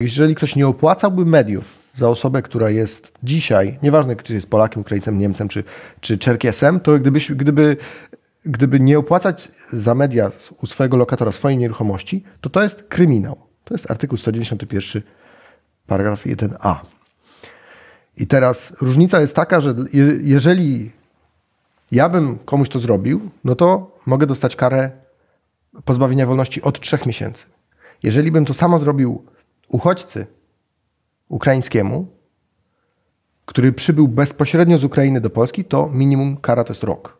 Jeżeli ktoś nie opłacałby mediów za osobę, która jest dzisiaj, nieważne czy jest Polakiem, Ukraińcem, Niemcem czy, czy Czerkiesem, to gdybyś, gdyby, gdyby nie opłacać za media u swojego lokatora swojej nieruchomości, to to jest kryminał. To jest artykuł 191, paragraf 1a. I teraz różnica jest taka, że jeżeli ja bym komuś to zrobił, no to mogę dostać karę pozbawienia wolności od trzech miesięcy. Jeżeli bym to samo zrobił uchodźcy ukraińskiemu, który przybył bezpośrednio z Ukrainy do Polski, to minimum kara to jest rok.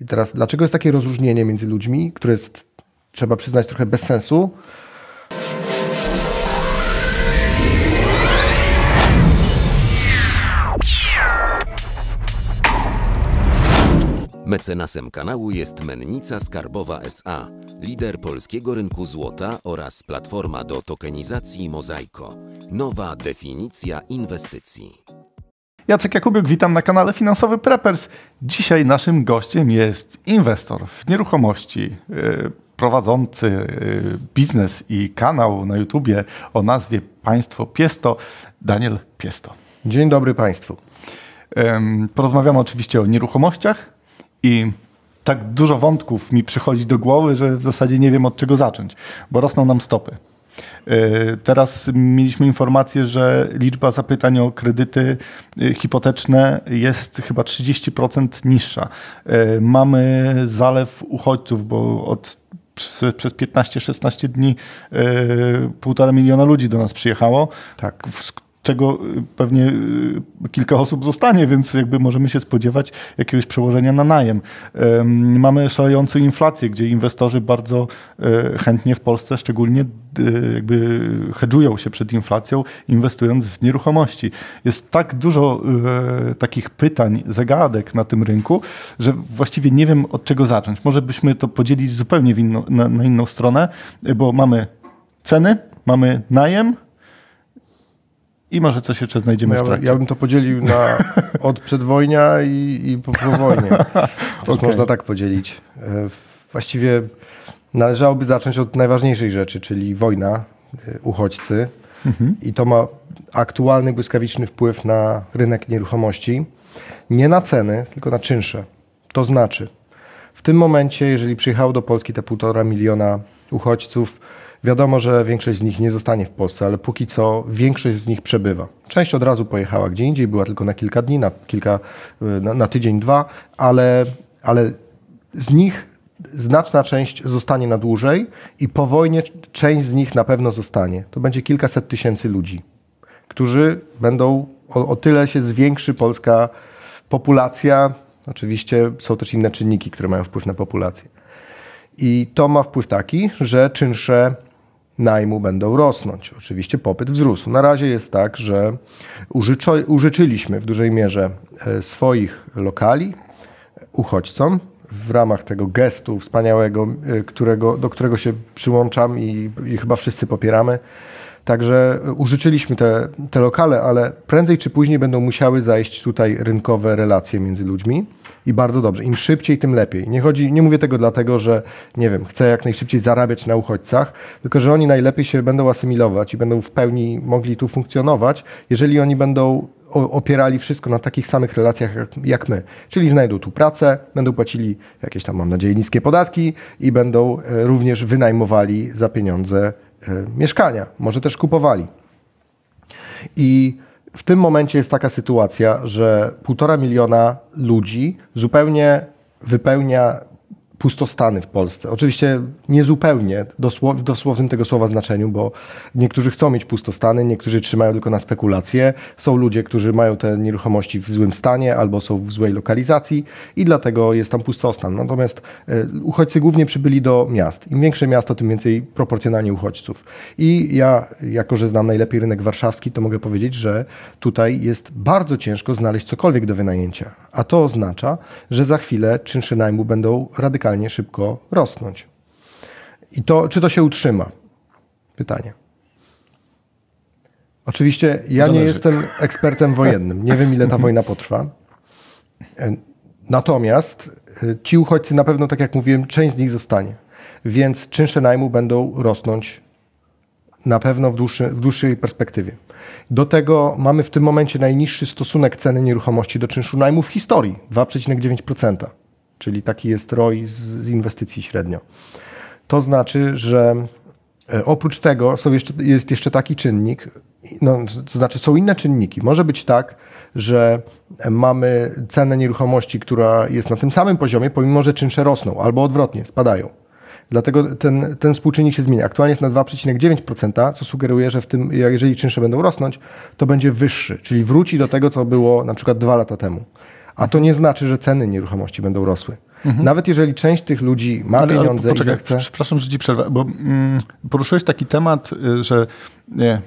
I teraz, dlaczego jest takie rozróżnienie między ludźmi, które jest, trzeba przyznać, trochę bez sensu? Mecenasem kanału jest Mennica Skarbowa SA, lider polskiego rynku złota oraz platforma do tokenizacji Mozaiko. Nowa definicja inwestycji. Jacek Jakubiuk, witam na kanale Finansowy Preppers. Dzisiaj naszym gościem jest inwestor w nieruchomości, yy, prowadzący yy, biznes i kanał na YouTubie o nazwie Państwo Piesto, Daniel Piesto. Dzień dobry Państwu. Porozmawiamy oczywiście o nieruchomościach, i tak dużo wątków mi przychodzi do głowy, że w zasadzie nie wiem od czego zacząć, bo rosną nam stopy. E, teraz mieliśmy informację, że liczba zapytań o kredyty e, hipoteczne jest chyba 30% niższa. E, mamy zalew uchodźców, bo od przez 15-16 dni półtora miliona ludzi do nas przyjechało. Tak czego y, pewnie y, kilka osób zostanie, więc jakby możemy się spodziewać jakiegoś przełożenia na najem. Mamy szalejącą inflację, gdzie inwestorzy bardzo e, chętnie w Polsce szczególnie jakby hedżują się przed inflacją, inwestując w nieruchomości. Jest tak dużo e, takich pytań, zagadek na tym rynku, że właściwie nie wiem od czego zacząć. Może byśmy to podzielić zupełnie inno, na, na inną stronę, bo mamy ceny, mamy najem, i może coś jeszcze znajdziemy ja, w trakcie. Ja bym to podzielił na od przedwojnia i, i po, po wojnie. To okay. można tak podzielić. E, właściwie należałoby zacząć od najważniejszej rzeczy, czyli wojna, e, uchodźcy. Mhm. I to ma aktualny, błyskawiczny wpływ na rynek nieruchomości. Nie na ceny, tylko na czynsze. To znaczy, w tym momencie, jeżeli przyjechało do Polski te półtora miliona uchodźców, Wiadomo, że większość z nich nie zostanie w Polsce, ale póki co większość z nich przebywa. Część od razu pojechała gdzie indziej, była tylko na kilka dni, na, kilka, na, na tydzień, dwa, ale, ale z nich znaczna część zostanie na dłużej i po wojnie część z nich na pewno zostanie. To będzie kilkaset tysięcy ludzi, którzy będą, o, o tyle się zwiększy polska populacja. Oczywiście są też inne czynniki, które mają wpływ na populację. I to ma wpływ taki, że czynsze najmu będą rosnąć. Oczywiście popyt wzrósł. Na razie jest tak, że użyczyliśmy w dużej mierze e, swoich lokali uchodźcom w ramach tego gestu wspaniałego, e, którego, do którego się przyłączam i, i chyba wszyscy popieramy. Także użyczyliśmy te, te lokale, ale prędzej czy później będą musiały zajść tutaj rynkowe relacje między ludźmi i bardzo dobrze. Im szybciej, tym lepiej. Nie, chodzi, nie mówię tego dlatego, że nie wiem, chcę jak najszybciej zarabiać na uchodźcach, tylko że oni najlepiej się będą asymilować i będą w pełni mogli tu funkcjonować, jeżeli oni będą opierali wszystko na takich samych relacjach jak my. Czyli znajdą tu pracę, będą płacili jakieś tam, mam nadzieję, niskie podatki i będą e, również wynajmowali za pieniądze e, mieszkania. Może też kupowali. I w tym momencie jest taka sytuacja, że półtora miliona ludzi zupełnie wypełnia pustostany w Polsce. Oczywiście nie zupełnie w dosłownym tego słowa znaczeniu, bo niektórzy chcą mieć pustostany, niektórzy trzymają tylko na spekulacje. Są ludzie, którzy mają te nieruchomości w złym stanie albo są w złej lokalizacji i dlatego jest tam pustostan. Natomiast e, uchodźcy głównie przybyli do miast. Im większe miasto, tym więcej proporcjonalnie uchodźców. I ja, jako że znam najlepiej rynek warszawski, to mogę powiedzieć, że tutaj jest bardzo ciężko znaleźć cokolwiek do wynajęcia. A to oznacza, że za chwilę czynsze najmu będą radykalnie radykalnie szybko rosnąć. I to, czy to się utrzyma? Pytanie. Oczywiście ja Zależy. nie jestem ekspertem wojennym. Nie wiem, ile ta wojna potrwa. Natomiast e, ci uchodźcy na pewno, tak jak mówiłem, część z nich zostanie. Więc czynsze najmu będą rosnąć na pewno w, dłuższy, w dłuższej perspektywie. Do tego mamy w tym momencie najniższy stosunek ceny nieruchomości do czynszu najmu w historii 2,9%, czyli taki jest ROI z, z inwestycji średnio. To znaczy, że e, oprócz tego są jeszcze, jest jeszcze taki czynnik, no, to znaczy są inne czynniki. Może być tak, że mamy cenę nieruchomości, która jest na tym samym poziomie, pomimo że czynsze rosną, albo odwrotnie, spadają. Dlatego ten, ten współczynnik się zmienia. Aktualnie jest na 2,9%, co sugeruje, że w tym, jeżeli czynsze będą rosnąć, to będzie wyższy, czyli wróci do tego, co było na przykład dwa lata temu. A to nie znaczy, że ceny nieruchomości będą rosły. Mhm. Nawet jeżeli część tych ludzi ma ale, pieniądze ale poczekaj, i zechce... Przepraszam, że ci przerwę, bo mm, poruszyłeś taki temat, y, że nie,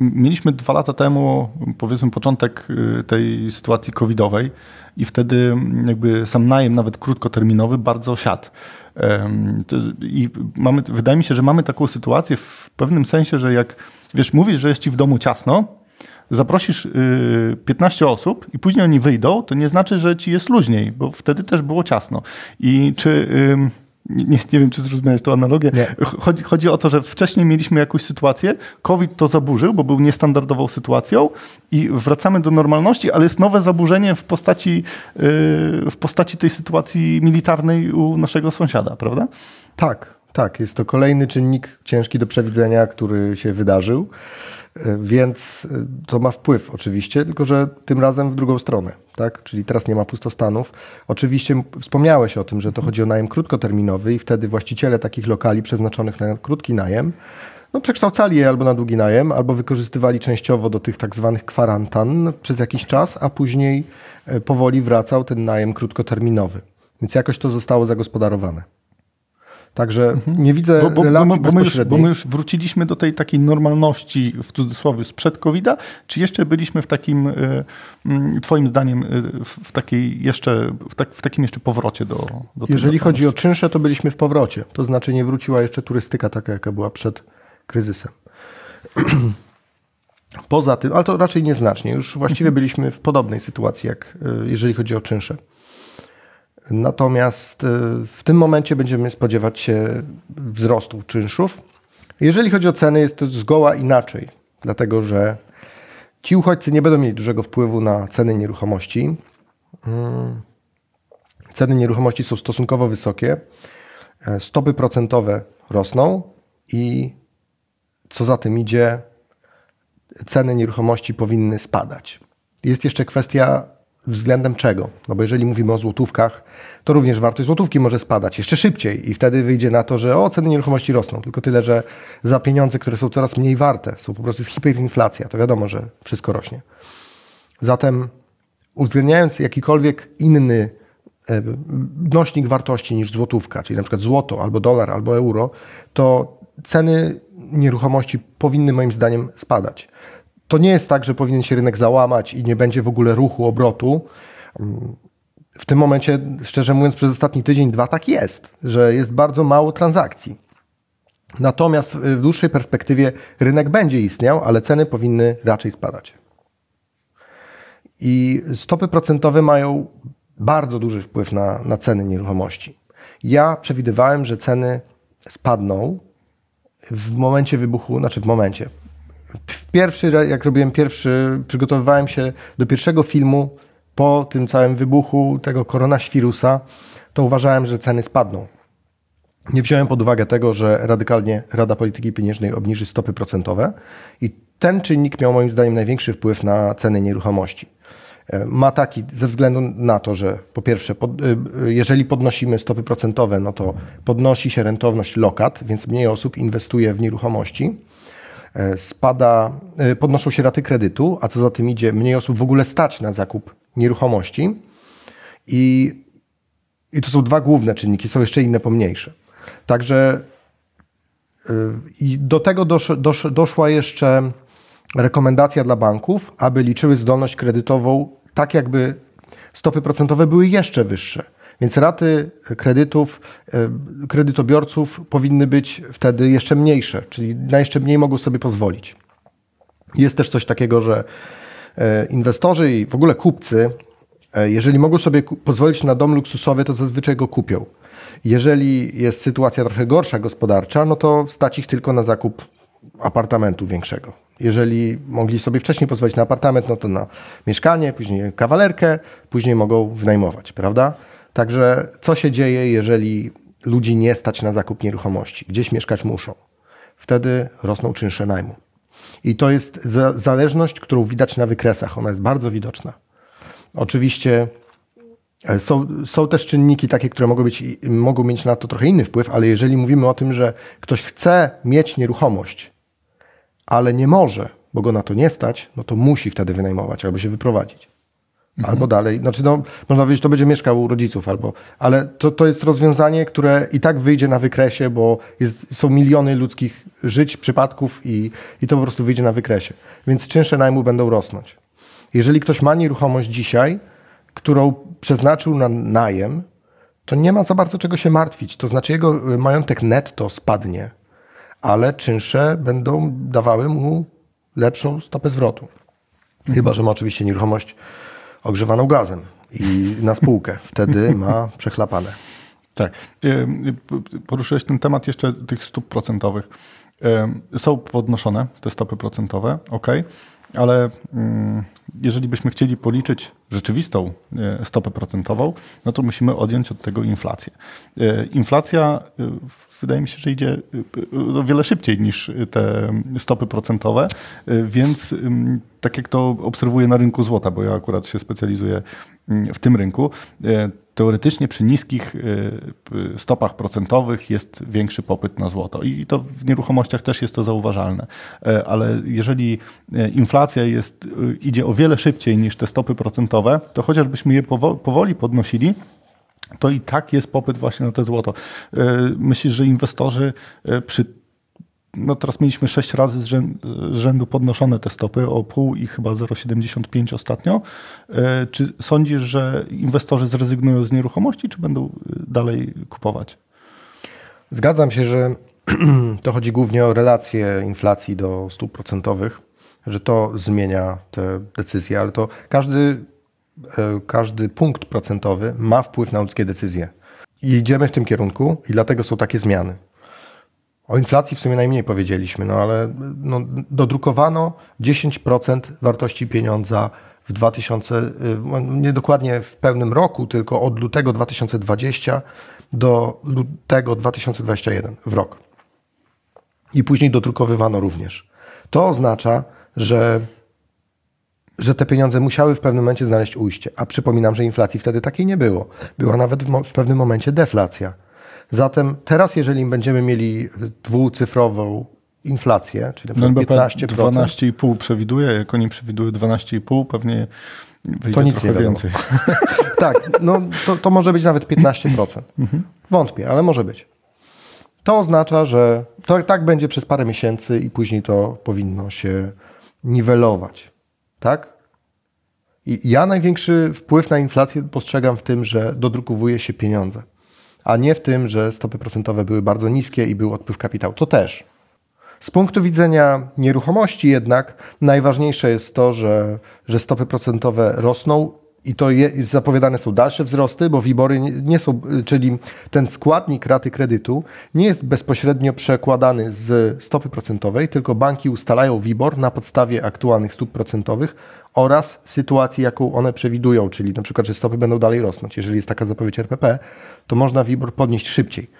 mieliśmy dwa lata temu, powiedzmy, początek y, tej sytuacji covidowej i wtedy jakby sam najem, nawet krótkoterminowy, bardzo siadł. I mamy, wydaje mi się, że mamy taką sytuację w pewnym sensie, że jak wiesz, mówisz, że jest ci w domu ciasno, zaprosisz 15 y, osób i później oni wyjdą, to nie znaczy, że ci jest luźniej, bo wtedy też było ciasno. I czy nie, nie wiem, czy zrozumiałeś tę analogię. Chodzi, chodzi, o to, że wcześniej mieliśmy jakąś sytuację, COVID to zaburzył, bo był niestandardową sytuacją i wracamy do normalności, ale jest nowe zaburzenie w postaci, yy, w postaci tej sytuacji militarnej u naszego sąsiada, prawda? Tak, tak. Jest to kolejny czynnik ciężki do przewidzenia, który się wydarzył. Więc e, to ma wpływ oczywiście, tylko że tym razem w drugą stronę, tak? Czyli teraz nie ma pustostanów. Oczywiście wspomniałeś o tym, że to chodzi o najem krótkoterminowy i wtedy właściciele takich lokali przeznaczonych na krótki najem no, przekształcali je albo na długi najem, albo wykorzystywali częściowo do tych tak zwanych kwarantan przez jakiś czas, a później e, powoli wracał ten najem krótkoterminowy. Więc jakoś to zostało zagospodarowane. Także mhm. nie widzę bo, bo, relacji bo, bo, my już, bo my już wróciliśmy do tej takiej normalności, w cudzysłowie, sprzed covid czy jeszcze byliśmy w takim, y, y, twoim zdaniem, y, w, takiej jeszcze, w, tak, w, takim jeszcze powrocie do, do Jeżeli chodzi o czynsze, to byliśmy w powrocie. To znaczy nie wróciła jeszcze turystyka taka, jaka była przed kryzysem. Poza tym, ale to raczej nieznacznie. Już właściwie byliśmy w podobnej sytuacji, jak jeżeli chodzi o czynsze. Natomiast y, w tym momencie będziemy spodziewać się wzrostu czynszów. Jeżeli chodzi o ceny, jest to zgoła inaczej, dlatego że ci uchodźcy nie będą mieli dużego wpływu na ceny nieruchomości. Mm. Ceny nieruchomości są stosunkowo wysokie, e, stopy procentowe rosną i co za tym idzie, ceny nieruchomości powinny spadać. Jest jeszcze kwestia względem czego? No bo jeżeli mówimy o złotówkach, to również wartość złotówki może spadać jeszcze szybciej i wtedy wyjdzie na to, że o, ceny nieruchomości rosną. Tylko tyle, że za pieniądze, które są coraz mniej warte, są po prostu hiperinflacja, to wiadomo, że wszystko rośnie. Zatem uwzględniając jakikolwiek inny e, nośnik wartości niż złotówka, czyli na przykład złoto, albo dolar, albo euro, to ceny nieruchomości powinny moim zdaniem spadać to nie jest tak, że powinien się rynek załamać i nie będzie w ogóle ruchu, obrotu. W tym momencie, szczerze mówiąc, przez ostatni tydzień, dwa tak jest, że jest bardzo mało transakcji. Natomiast w dłuższej perspektywie rynek będzie istniał, ale ceny powinny raczej spadać. I stopy procentowe mają bardzo duży wpływ na, na ceny nieruchomości. Ja przewidywałem, że ceny spadną w momencie wybuchu, znaczy w momencie, pierwszy, jak robiłem pierwszy, przygotowywałem się do pierwszego filmu po tym całym wybuchu tego koronawirusa, to uważałem, że ceny spadną. Nie wziąłem pod uwagę tego, że radykalnie Rada Polityki Pieniężnej obniży stopy procentowe i ten czynnik miał moim zdaniem największy wpływ na ceny nieruchomości. E, ma taki ze względu na to, że po pierwsze, pod, e, jeżeli podnosimy stopy procentowe, no to podnosi się rentowność lokat, więc mniej osób inwestuje w nieruchomości spada, e, podnoszą się raty kredytu, a co za tym idzie, mniej osób w ogóle stać na zakup nieruchomości. I, i to są dwa główne czynniki, są jeszcze inne pomniejsze. Także e, i do tego dosz, dosz, doszła jeszcze rekomendacja dla banków, aby liczyły zdolność kredytową tak, jakby stopy procentowe były jeszcze wyższe. Więc raty kredytów, e, kredytobiorców powinny być wtedy jeszcze mniejsze, czyli na jeszcze mniej mogą sobie pozwolić. Jest też coś takiego, że e, inwestorzy i w ogóle kupcy, e, jeżeli mogą sobie pozwolić na dom luksusowy, to zazwyczaj go kupią. Jeżeli jest sytuacja trochę gorsza gospodarcza, no to stać ich tylko na zakup apartamentu większego. Jeżeli mogli sobie wcześniej pozwolić na apartament, no to na mieszkanie, później kawalerkę, później mogą wynajmować, prawda? Także co się dzieje, jeżeli ludzi nie stać na zakup nieruchomości? Gdzieś mieszkać muszą. Wtedy rosną czynsze najmu. I to jest zależność, którą widać na wykresach. Ona jest bardzo widoczna. Oczywiście e, są, są też czynniki takie, które mogą, być, mogą mieć na to trochę inny wpływ, ale jeżeli mówimy o tym, że ktoś chce mieć nieruchomość, ale nie może, bo go na to nie stać, no to musi wtedy wynajmować albo się wyprowadzić. Mhm. Albo dalej, znaczy no, można powiedzieć, to będzie mieszkał u rodziców, albo, ale to, to jest rozwiązanie, które i tak wyjdzie na wykresie, bo jest, są miliony ludzkich żyć, przypadków i, i to po prostu wyjdzie na wykresie. Więc czynsze najmu będą rosnąć. Jeżeli ktoś ma nieruchomość dzisiaj, którą przeznaczył na najem, to nie ma za bardzo czego się martwić. To znaczy jego majątek netto spadnie, ale czynsze będą dawały mu lepszą stopę zwrotu. Chyba, że ma oczywiście nieruchomość ogrzewaną gazem i na spółkę. Wtedy ma przechlapane. Tak. E, e, poruszyłeś ten temat jeszcze tych stóp procentowych. E, są podnoszone te stopy procentowe, ok, ale mm, jeżeli byśmy chcieli policzyć rzeczywistą stopę procentową, no to musimy odjąć od tego inflację. Inflacja wydaje mi się, że idzie o wiele szybciej niż te stopy procentowe, więc tak jak to obserwuję na rynku złota, bo ja akurat się specjalizuję w tym rynku, teoretycznie przy niskich stopach procentowych jest większy popyt na złoto i to w nieruchomościach też jest to zauważalne, ale jeżeli inflacja jest, idzie o wiele szybciej niż te stopy procentowe, to chociażbyśmy je powoli podnosili, to i tak jest popyt właśnie na te złoto. E, myślisz, że inwestorzy e, przy no teraz mieliśmy 6 razy z rzędu podnoszone te stopy o pół i chyba 0,75 ostatnio. E, czy sądzisz, że inwestorzy zrezygnują z nieruchomości, czy będą dalej kupować? Zgadzam się, że to chodzi głównie o relacje inflacji do stóp procentowych, że to zmienia te decyzje, ale to każdy E, każdy punkt procentowy ma wpływ na ludzkie decyzje. I idziemy w tym kierunku i dlatego są takie zmiany. O inflacji w sumie najmniej powiedzieliśmy, no ale no, dodrukowano 10% wartości pieniądza w 2000, e, nie dokładnie w pełnym roku, tylko od lutego 2020 do lutego 2021 w rok. I później dodrukowywano również. To oznacza, że że te pieniądze musiały w pewnym momencie znaleźć ujście. A przypominam, że inflacji wtedy takiej nie było. Była nawet w, w pewnym momencie deflacja. Zatem teraz, jeżeli będziemy mieli dwucyfrową inflację, czyli na przykład no, 15%. 12,5 przewiduje, jak oni przewidują 12,5, pewnie wyjdzie to nic trochę nie więcej. tak, no to, to, może być nawet 15%. Mhm. Wątpię, ale może być. To oznacza, że to tak będzie przez parę miesięcy i później to powinno się niwelować. Tak? I ja największy wpływ na inflację postrzegam w tym, że dodrukowuje się pieniądze, a nie w tym, że stopy procentowe były bardzo niskie i był odpływ kapitału. To też. Z punktu widzenia nieruchomości jednak najważniejsze jest to, że, że stopy procentowe rosną i to je, zapowiadane są dalsze wzrosty, bo WIBORy nie, są, czyli ten składnik raty kredytu nie jest bezpośrednio przekładany z stopy procentowej, tylko banki ustalają WIBOR na podstawie aktualnych stóp procentowych oraz sytuacji, jaką one przewidują, czyli na przykład, że stopy będą dalej rosnąć. Jeżeli jest taka zapowiedź RPP, to można WIBOR podnieść szybciej.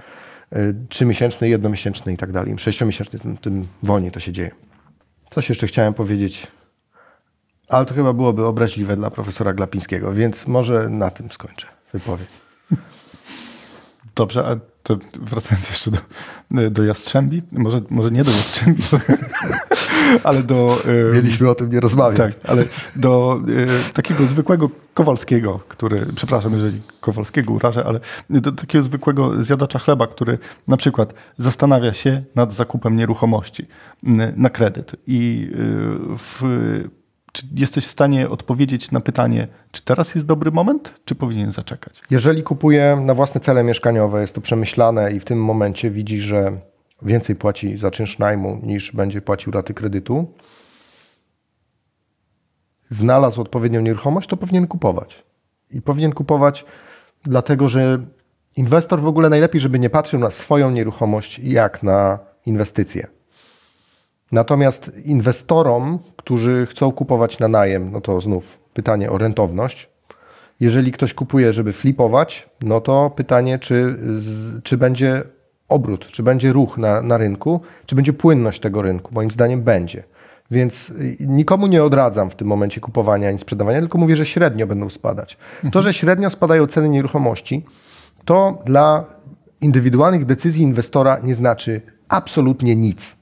Y, trzymiesięczny, jednomiesięczny i tak dalej. Sześciomiesięczny, tym, tym wolniej to się dzieje. Coś jeszcze chciałem powiedzieć ale to chyba byłoby obraźliwe dla profesora Glapińskiego, więc może na tym skończę wypowiedź. Dobrze, a to wracając jeszcze do, do Jastrzębi, może, może nie do Jastrzębi, ale do... Mieliśmy o tym nie rozmawiać. Tak, ale do takiego zwykłego Kowalskiego, który, przepraszam, jeżeli Kowalskiego urażę, ale do takiego zwykłego zjadacza chleba, który na przykład zastanawia się nad zakupem nieruchomości na kredyt i w czy jesteś w stanie odpowiedzieć na pytanie, czy teraz jest dobry moment, czy powinien zaczekać? Jeżeli kupuję na własne cele mieszkaniowe, jest to przemyślane i w tym momencie widzi, że więcej płaci za czynsz najmu niż będzie płacił raty kredytu, znalazł odpowiednią nieruchomość, to powinien kupować. I powinien kupować dlatego, że inwestor w ogóle najlepiej, żeby nie patrzył na swoją nieruchomość jak na inwestycję. Natomiast inwestorom, którzy chcą kupować na najem, no to znów pytanie o rentowność. Jeżeli ktoś kupuje, żeby flipować, no to pytanie, czy, czy będzie obrót, czy będzie ruch na, na rynku, czy będzie płynność tego rynku. Moim zdaniem będzie. Więc y, nikomu nie odradzam w tym momencie kupowania ani sprzedawania, tylko mówię, że średnio będą spadać. To, że średnio spadają ceny nieruchomości, to dla indywidualnych decyzji inwestora nie znaczy absolutnie nic.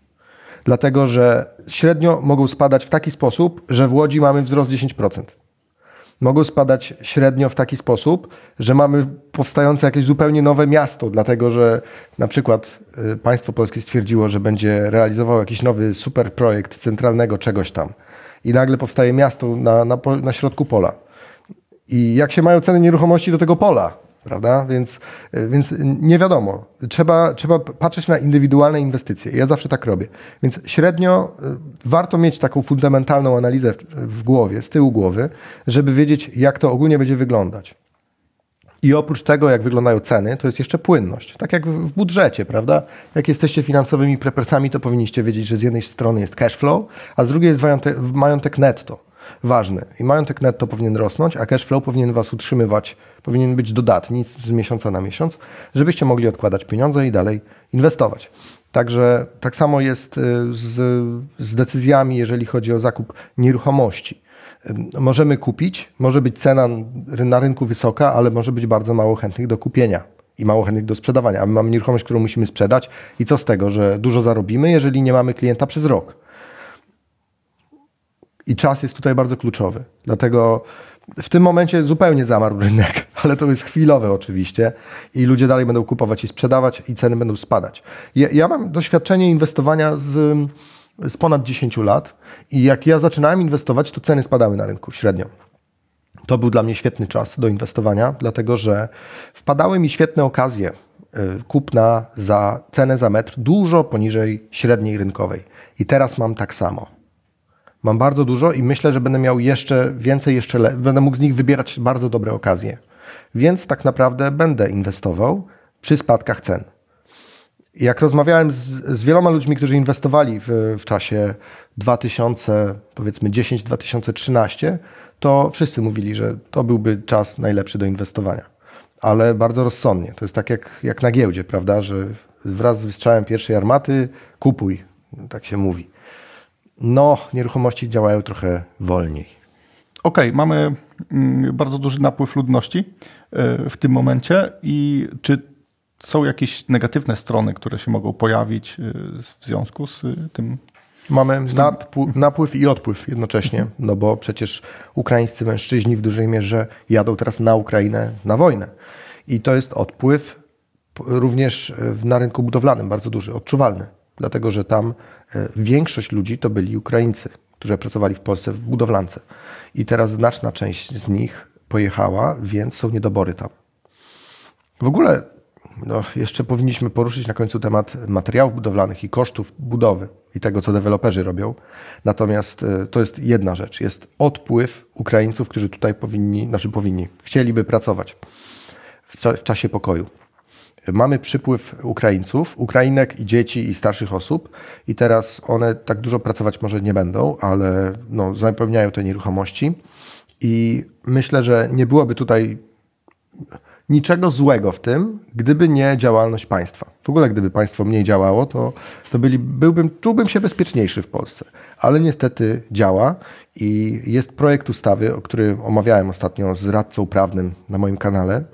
Dlatego, że średnio mogą spadać w taki sposób, że w Łodzi mamy wzrost 10% mogą spadać średnio w taki sposób, że mamy powstające jakieś zupełnie nowe miasto, dlatego że na przykład y, państwo polskie stwierdziło, że będzie realizowało jakiś nowy super projekt centralnego czegoś tam. I nagle powstaje miasto na, na, na środku pola. I jak się mają ceny nieruchomości do tego pola, prawda? Więc, y, więc nie wiadomo. Trzeba, trzeba patrzeć na indywidualne inwestycje. Ja zawsze tak robię. Więc średnio y, warto mieć taką fundamentalną analizę w, głowie, z tyłu głowy, żeby wiedzieć, jak to ogólnie będzie wyglądać. I oprócz tego, jak wyglądają ceny, to jest jeszcze płynność. Tak jak w budżecie, prawda? Jak jesteście finansowymi prepersami, to powinniście wiedzieć, że z jednej strony jest cash flow, a z drugiej jest majątek netto ważny. I majątek netto powinien rosnąć, a cash flow powinien was utrzymywać, powinien być dodatni z miesiąca na miesiąc, żebyście mogli odkładać pieniądze i dalej inwestować. Także tak samo jest y, z, z decyzjami, jeżeli chodzi o zakup nieruchomości. Możemy kupić, może być cena na rynku wysoka, ale może być bardzo mało chętnych do kupienia i mało chętnych do sprzedawania. A my mamy nieruchomość, którą musimy sprzedać i co z tego, że dużo zarobimy, jeżeli nie mamy klienta przez rok. I czas jest tutaj bardzo kluczowy. Dlatego w tym momencie zupełnie zamarł rynek, ale to jest chwilowe oczywiście i ludzie dalej będą kupować i sprzedawać i ceny będą spadać. Ja, ja mam doświadczenie inwestowania z, z ponad 10 lat i jak ja zaczynałem inwestować, to ceny spadały na rynku średnio. To był dla mnie świetny czas do inwestowania, dlatego że wpadały mi świetne okazje y, kupna za cenę za metr dużo poniżej średniej rynkowej. I teraz mam tak samo. Mam bardzo dużo i myślę, że będę miał jeszcze więcej, jeszcze le- będę mógł z nich wybierać bardzo dobre okazje. Więc tak naprawdę będę inwestował przy spadkach cen. Jak rozmawiałem z, z wieloma ludźmi, którzy inwestowali w, w czasie 2000, powiedzmy 10-2013, to wszyscy mówili, że to byłby czas najlepszy do inwestowania. Ale bardzo rozsądnie. To jest tak jak, jak na giełdzie, prawda? Że wraz z wystrzałem pierwszej armaty kupuj, tak się mówi. No, nieruchomości działają trochę wolniej. Okej, okay, mamy mm, bardzo duży napływ ludności e, w tym momencie i czy są jakieś negatywne strony, które się mogą pojawić e, w związku z tym? Mamy napływ i odpływ jednocześnie, no bo przecież ukraińscy mężczyźni w dużej mierze jadą teraz na Ukrainę na wojnę. I to jest odpływ również na rynku budowlanym bardzo duży, odczuwalny dlatego że tam e, większość ludzi to byli Ukraińcy, którzy pracowali w Polsce w budowlance. I teraz znaczna część z nich pojechała, więc są niedobory tam. W ogóle no, jeszcze powinniśmy poruszyć na końcu temat materiałów budowlanych i kosztów budowy i tego, co deweloperzy robią. Natomiast e, to jest jedna rzecz. Jest odpływ Ukraińców, którzy tutaj powinni, znaczy powinni, chcieliby pracować w, w czasie pokoju. Mamy przypływ Ukraińców, Ukrainek i dzieci i starszych osób i teraz one tak dużo pracować może nie będą, ale no, zapełniają te nieruchomości i myślę, że nie byłoby tutaj niczego złego w tym, gdyby nie działalność państwa. W ogóle gdyby państwo mniej działało, to, to byli, byłbym, czułbym się bezpieczniejszy w Polsce. Ale niestety działa i jest projekt ustawy, o którym omawiałem ostatnio z radcą prawnym na moim kanale,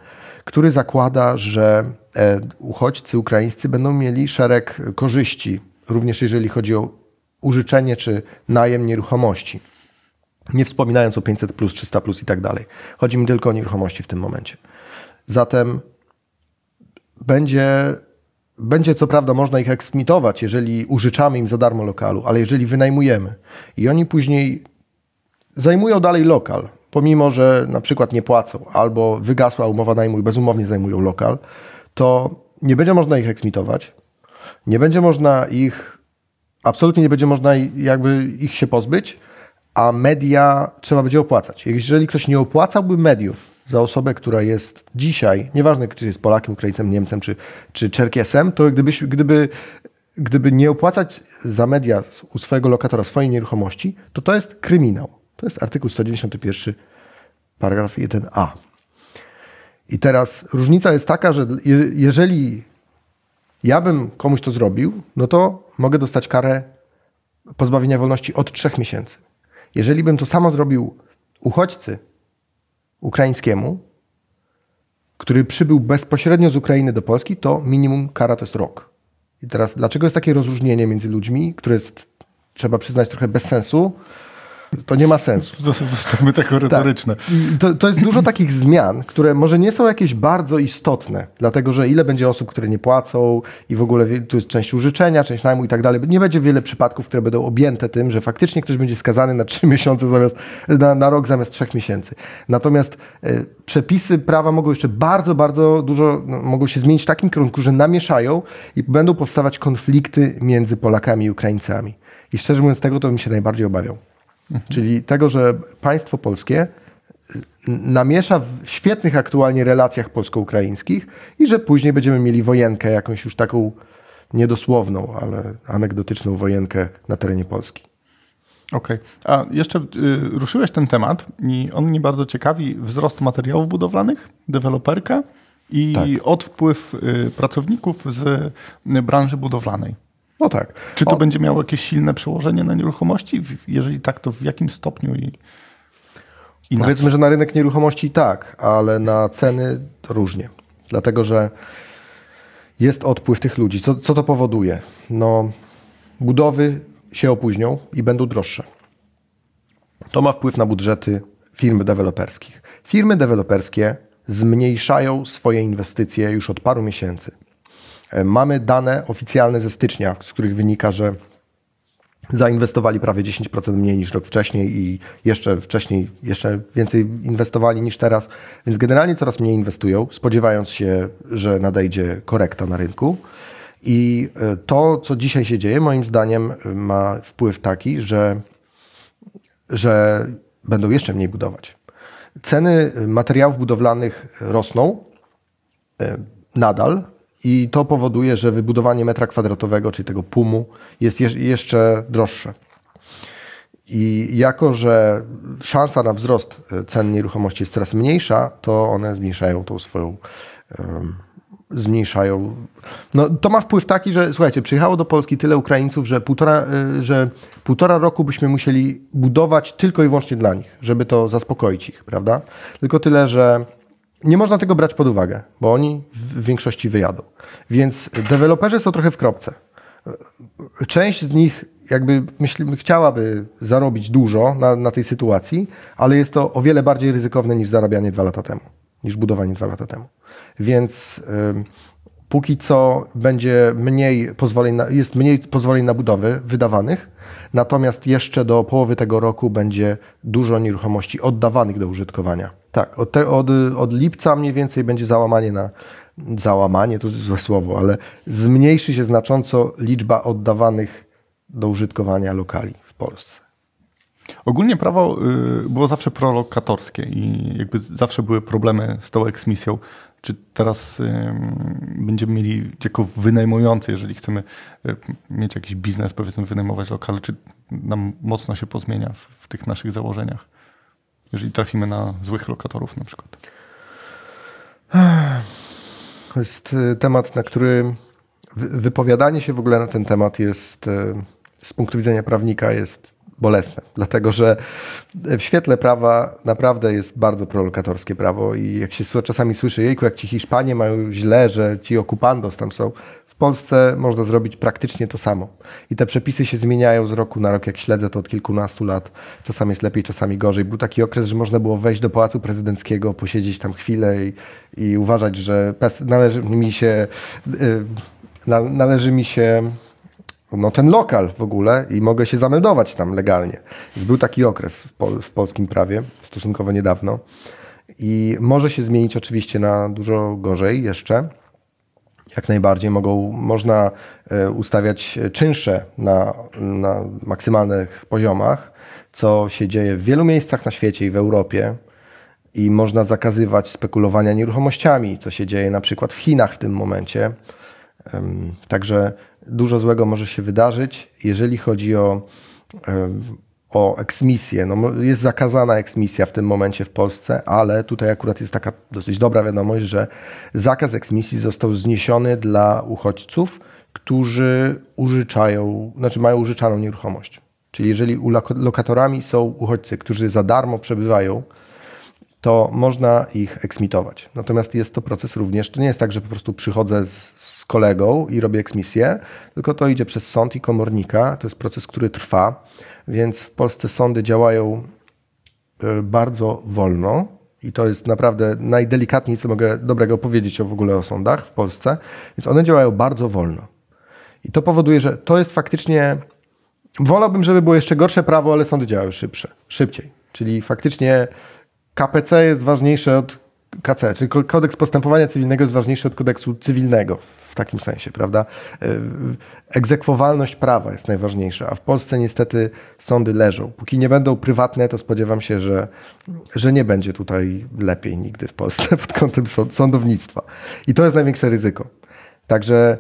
który zakłada, że e, uchodźcy ukraińscy będą mieli szereg korzyści, również jeżeli chodzi o użyczenie czy najem nieruchomości. Nie wspominając o 500, 300 i tak dalej. Chodzi mi tylko o nieruchomości w tym momencie. Zatem będzie, będzie co prawda można ich eksmitować, jeżeli użyczamy im za darmo lokalu, ale jeżeli wynajmujemy i oni później zajmują dalej lokal, pomimo że na przykład nie płacą albo wygasła umowa najmu i bezumownie zajmują lokal, to nie będzie można ich eksmitować, nie będzie można ich, absolutnie nie będzie można jakby ich się pozbyć, a media trzeba będzie opłacać. Jeżeli ktoś nie opłacałby mediów za osobę, która jest dzisiaj, nieważne czy jest Polakiem, Ukraińcem, Niemcem czy, czy Czerkiesem, to gdybyś, gdyby gdyby nie opłacać za media u swojego lokatora swojej nieruchomości, to to jest kryminał. To jest artykuł 191, paragraf 1a. I teraz różnica jest taka, że jeżeli ja bym komuś to zrobił, no to mogę dostać karę pozbawienia wolności od trzech miesięcy. Jeżeli bym to samo zrobił uchodźcy ukraińskiemu, który przybył bezpośrednio z Ukrainy do Polski, to minimum kara to jest rok. I teraz, dlaczego jest takie rozróżnienie między ludźmi, które jest, trzeba przyznać, trochę bez sensu, to nie ma sensu. Zostawmy tako retoryczne. Tak. To, to jest dużo takich zmian, które może nie są jakieś bardzo istotne, dlatego że ile będzie osób, które nie płacą i w ogóle tu jest część użyczenia, część najmu i tak dalej. Nie będzie wiele przypadków, które będą objęte tym, że faktycznie ktoś będzie skazany na trzy miesiące zamiast, na, na rok zamiast trzech miesięcy. Natomiast y, przepisy prawa mogą jeszcze bardzo, bardzo dużo, no, mogą się zmienić w takim kierunku, że namieszają i będą powstawać konflikty między Polakami i Ukraińcami. I szczerze mówiąc, tego to bym się najbardziej obawiał. Mhm. Czyli tego, że państwo polskie y, namiesza w świetnych aktualnie relacjach polsko-ukraińskich i że później będziemy mieli wojenkę, jakąś już taką niedosłowną, ale anegdotyczną wojenkę na terenie Polski. Okej. Okay. A jeszcze y, ruszyłeś ten temat i on mnie bardzo ciekawi. Wzrost materiałów budowlanych, deweloperka i tak. odwpływ y, pracowników z branży budowlanej. No tak. Czy to o... będzie miało jakieś silne przełożenie na nieruchomości? Jeżeli tak, to w jakim stopniu i, i Powiedzmy, że na rynek nieruchomości tak, ale na ceny różnie. Dlatego, że jest odpływ tych ludzi. Co, co to powoduje? No, budowy się opóźnią i będą droższe. To ma wpływ na budżety firm deweloperskich. Firmy deweloperskie zmniejszają swoje inwestycje już od paru miesięcy. E, mamy dane oficjalne ze stycznia, z których wynika, że zainwestowali prawie 10% mniej niż rok wcześniej i jeszcze wcześniej jeszcze więcej inwestowali niż teraz, więc generalnie coraz mniej inwestują, spodziewając się, że nadejdzie korekta na rynku. I e, to, co dzisiaj się dzieje, moim zdaniem ma wpływ taki, że, że będą jeszcze mniej budować. Ceny materiałów budowlanych rosną e, nadal, i to powoduje, że wybudowanie metra kwadratowego, czyli tego pumu, jest jeszcze droższe. I jako, że szansa na wzrost e, cen nieruchomości jest coraz mniejsza, to one zmniejszają tą swoją. Um, zmniejszają. No, to ma wpływ taki, że słuchajcie, przyjechało do Polski tyle Ukraińców, że półtora, e, że półtora roku byśmy musieli budować tylko i wyłącznie dla nich, żeby to zaspokoić ich, prawda? Tylko tyle, że nie można tego brać pod uwagę, bo oni w większości wyjadą. Więc deweloperzy są trochę w kropce. Część z nich jakby myśli, chciałaby zarobić dużo na, na tej sytuacji, ale jest to o wiele bardziej ryzykowne niż zarabianie dwa lata temu, niż budowanie dwa lata temu. Więc póki co będzie mniej pozwoleń na, jest mniej pozwoleń na budowy wydawanych, natomiast jeszcze do połowy tego roku będzie dużo nieruchomości oddawanych do użytkowania. Tak, od, te, od, od lipca mniej więcej będzie załamanie na załamanie, to złe słowo, ale zmniejszy się znacząco liczba oddawanych do użytkowania lokali w Polsce. Ogólnie prawo y, było zawsze prolokatorskie i jakby zawsze były problemy z tą eksmisją. Czy teraz będziemy mieli jako wynajmujący, jeżeli chcemy y, mieć jakiś biznes, powiedzmy wynajmować lokale, czy nam mocno się pozmienia w, w tych naszych założeniach? jeżeli trafimy na złych lokatorów na przykład? To jest y, temat, na który wypowiadanie się w ogóle na ten temat jest y, z punktu widzenia prawnika jest bolesne, dlatego że w świetle prawa naprawdę jest bardzo prolokatorskie prawo i jak się czasami słyszy, jejku, jak ci Hiszpanie mają źle, że ci okupandos tam są, Polsce można zrobić praktycznie to samo. I te przepisy się zmieniają z roku na rok, jak śledzę to od kilkunastu lat. Czasami jest lepiej, czasami gorzej. Był taki okres, że można było wejść do Pałacu Prezydenckiego, posiedzieć tam chwilę i, i uważać, że należy mi się, yy, należy mi się no, ten lokal w ogóle i mogę się zameldować tam legalnie. Był taki okres w, pol w polskim prawie, stosunkowo niedawno. I może się zmienić oczywiście na dużo gorzej jeszcze jak najbardziej mogą, można e, ustawiać czynsze na, na maksymalnych poziomach, co się dzieje w wielu miejscach na świecie i w Europie. I można zakazywać spekulowania nieruchomościami, co się dzieje na przykład w Chinach w tym momencie. Także dużo złego może się wydarzyć, jeżeli chodzi o, o eksmisję. No, jest zakazana eksmisja w tym momencie w Polsce, ale tutaj akurat jest taka dosyć dobra wiadomość, że zakaz eksmisji został zniesiony dla uchodźców, którzy użyczają, znaczy mają użyczaną nieruchomość. Czyli jeżeli lokatorami są uchodźcy, którzy za darmo przebywają, to można ich eksmitować. Natomiast jest to proces również, to nie jest tak, że po prostu przychodzę z, z kolegą i robię eksmisję, tylko to idzie przez sąd i komornika. To jest proces, który trwa, więc w Polsce sądy działają e, bardzo wolno. I to jest naprawdę najdelikatniej, co mogę dobrego powiedzieć o w ogóle o sądach w Polsce. Więc one działają bardzo wolno. I to powoduje, że to jest faktycznie. Wolałbym, żeby było jeszcze gorsze prawo, ale sądy działają szybsze, szybciej. Czyli faktycznie KPC jest ważniejsze od KC, czyli kodeks postępowania cywilnego jest ważniejszy od kodeksu cywilnego w takim sensie, prawda? E, egzekwowalność prawa jest najważniejsza, a w Polsce niestety sądy leżą. Póki nie będą prywatne, to spodziewam się, że, że nie będzie tutaj lepiej nigdy w Polsce pod kątem sądownictwa. I to jest największe ryzyko. Także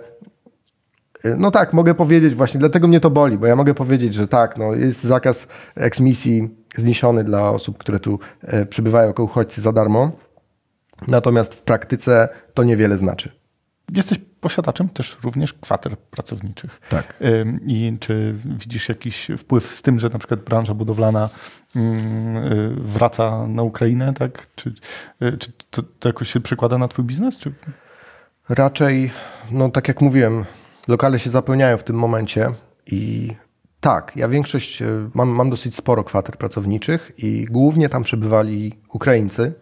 e, no tak, mogę powiedzieć właśnie, dlatego mnie to boli, bo ja mogę powiedzieć, że tak, no jest zakaz eksmisji zniesiony dla osób, które tu e, przybywają jako uchodźcy za darmo. Natomiast w praktyce to niewiele znaczy. Jesteś posiadaczem też również kwater pracowniczych. Tak. I czy widzisz jakiś wpływ z tym, że na przykład branża budowlana mm, y, wraca na Ukrainę, tak? Czy, y, czy to, to jakoś się przekłada na twój biznes? Czy... Raczej, no tak jak mówiłem, lokale się zapełniają w tym momencie i tak, ja większość, e, mam, mam dosyć sporo kwater pracowniczych i głównie tam przebywali Ukraińcy,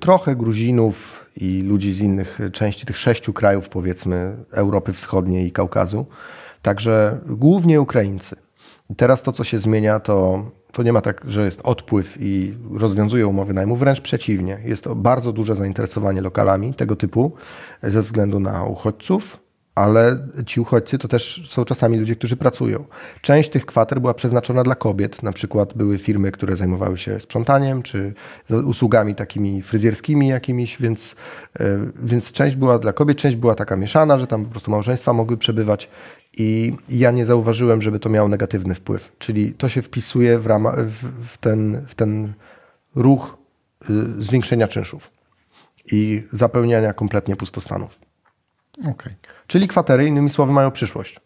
trochę Gruzinów i ludzi z innych części tych sześciu krajów, powiedzmy, Europy Wschodniej i Kaukazu. Także głównie Ukraińcy. Teraz to, co się zmienia, to, to nie ma tak, że jest odpływ i rozwiązuje umowy najmu, wręcz przeciwnie. Jest to bardzo duże zainteresowanie lokalami tego typu ze względu na uchodźców, ale ci uchodźcy to też są czasami ludzie, którzy pracują. Część tych kwater była przeznaczona dla kobiet, na przykład były firmy, które zajmowały się sprzątaniem czy usługami takimi fryzjerskimi jakimiś, więc, e, więc część była dla kobiet, część była taka mieszana, że tam po prostu małżeństwa mogły przebywać i ja nie zauważyłem, żeby to miało negatywny wpływ. Czyli to się wpisuje w, rama, w, w ten, w ten ruch y, zwiększenia czynszów i zapełniania kompletnie pustostanów. Okay. Czyli kwatery, innymi słowy, mają przyszłość.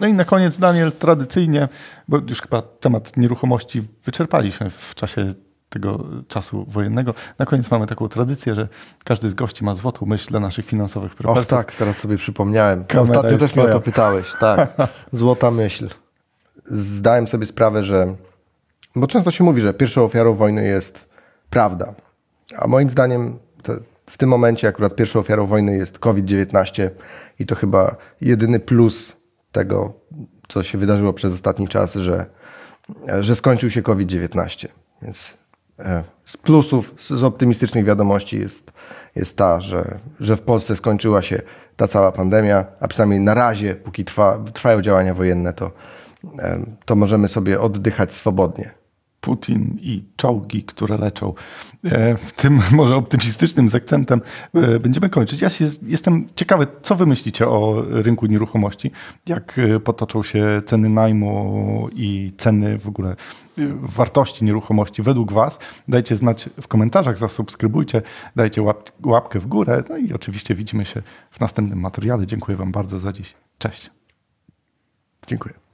No i na koniec, Daniel, tradycyjnie, bo już chyba temat nieruchomości wyczerpaliśmy w czasie tego czasu wojennego. Na koniec mamy taką tradycję, że każdy z gości ma złotą myśl dla naszych finansowych. Och tak, teraz sobie przypomniałem. Kamera Ostatnio też mnie o to pytałeś. Tak, złota myśl. Zdałem sobie sprawę, że... Bo często się mówi, że pierwszą ofiarą wojny jest prawda. A moim zdaniem w tym momencie akurat pierwszą ofiarą wojny jest COVID-19 i to chyba jedyny plus tego, co się wydarzyło przez ostatni czas, że, że skończył się COVID-19. Więc e, z plusów, z optymistycznych wiadomości jest, jest ta, że, że w Polsce skończyła się ta cała pandemia, a przynajmniej na razie, póki trwa, trwają działania wojenne, to, e, to możemy sobie oddychać swobodnie. Putin i czołgi, które leczą. E, tym może optymistycznym z akcentem e, będziemy kończyć. Ja się, jestem ciekawy, co wy myślicie o rynku nieruchomości, jak e, potoczą się ceny najmu i ceny w ogóle wartości nieruchomości według was. Dajcie znać w komentarzach, zasubskrybujcie, dajcie łap, łapkę w górę. No i oczywiście widzimy się w następnym materiale. Dziękuję wam bardzo za dziś. Cześć. Dziękuję.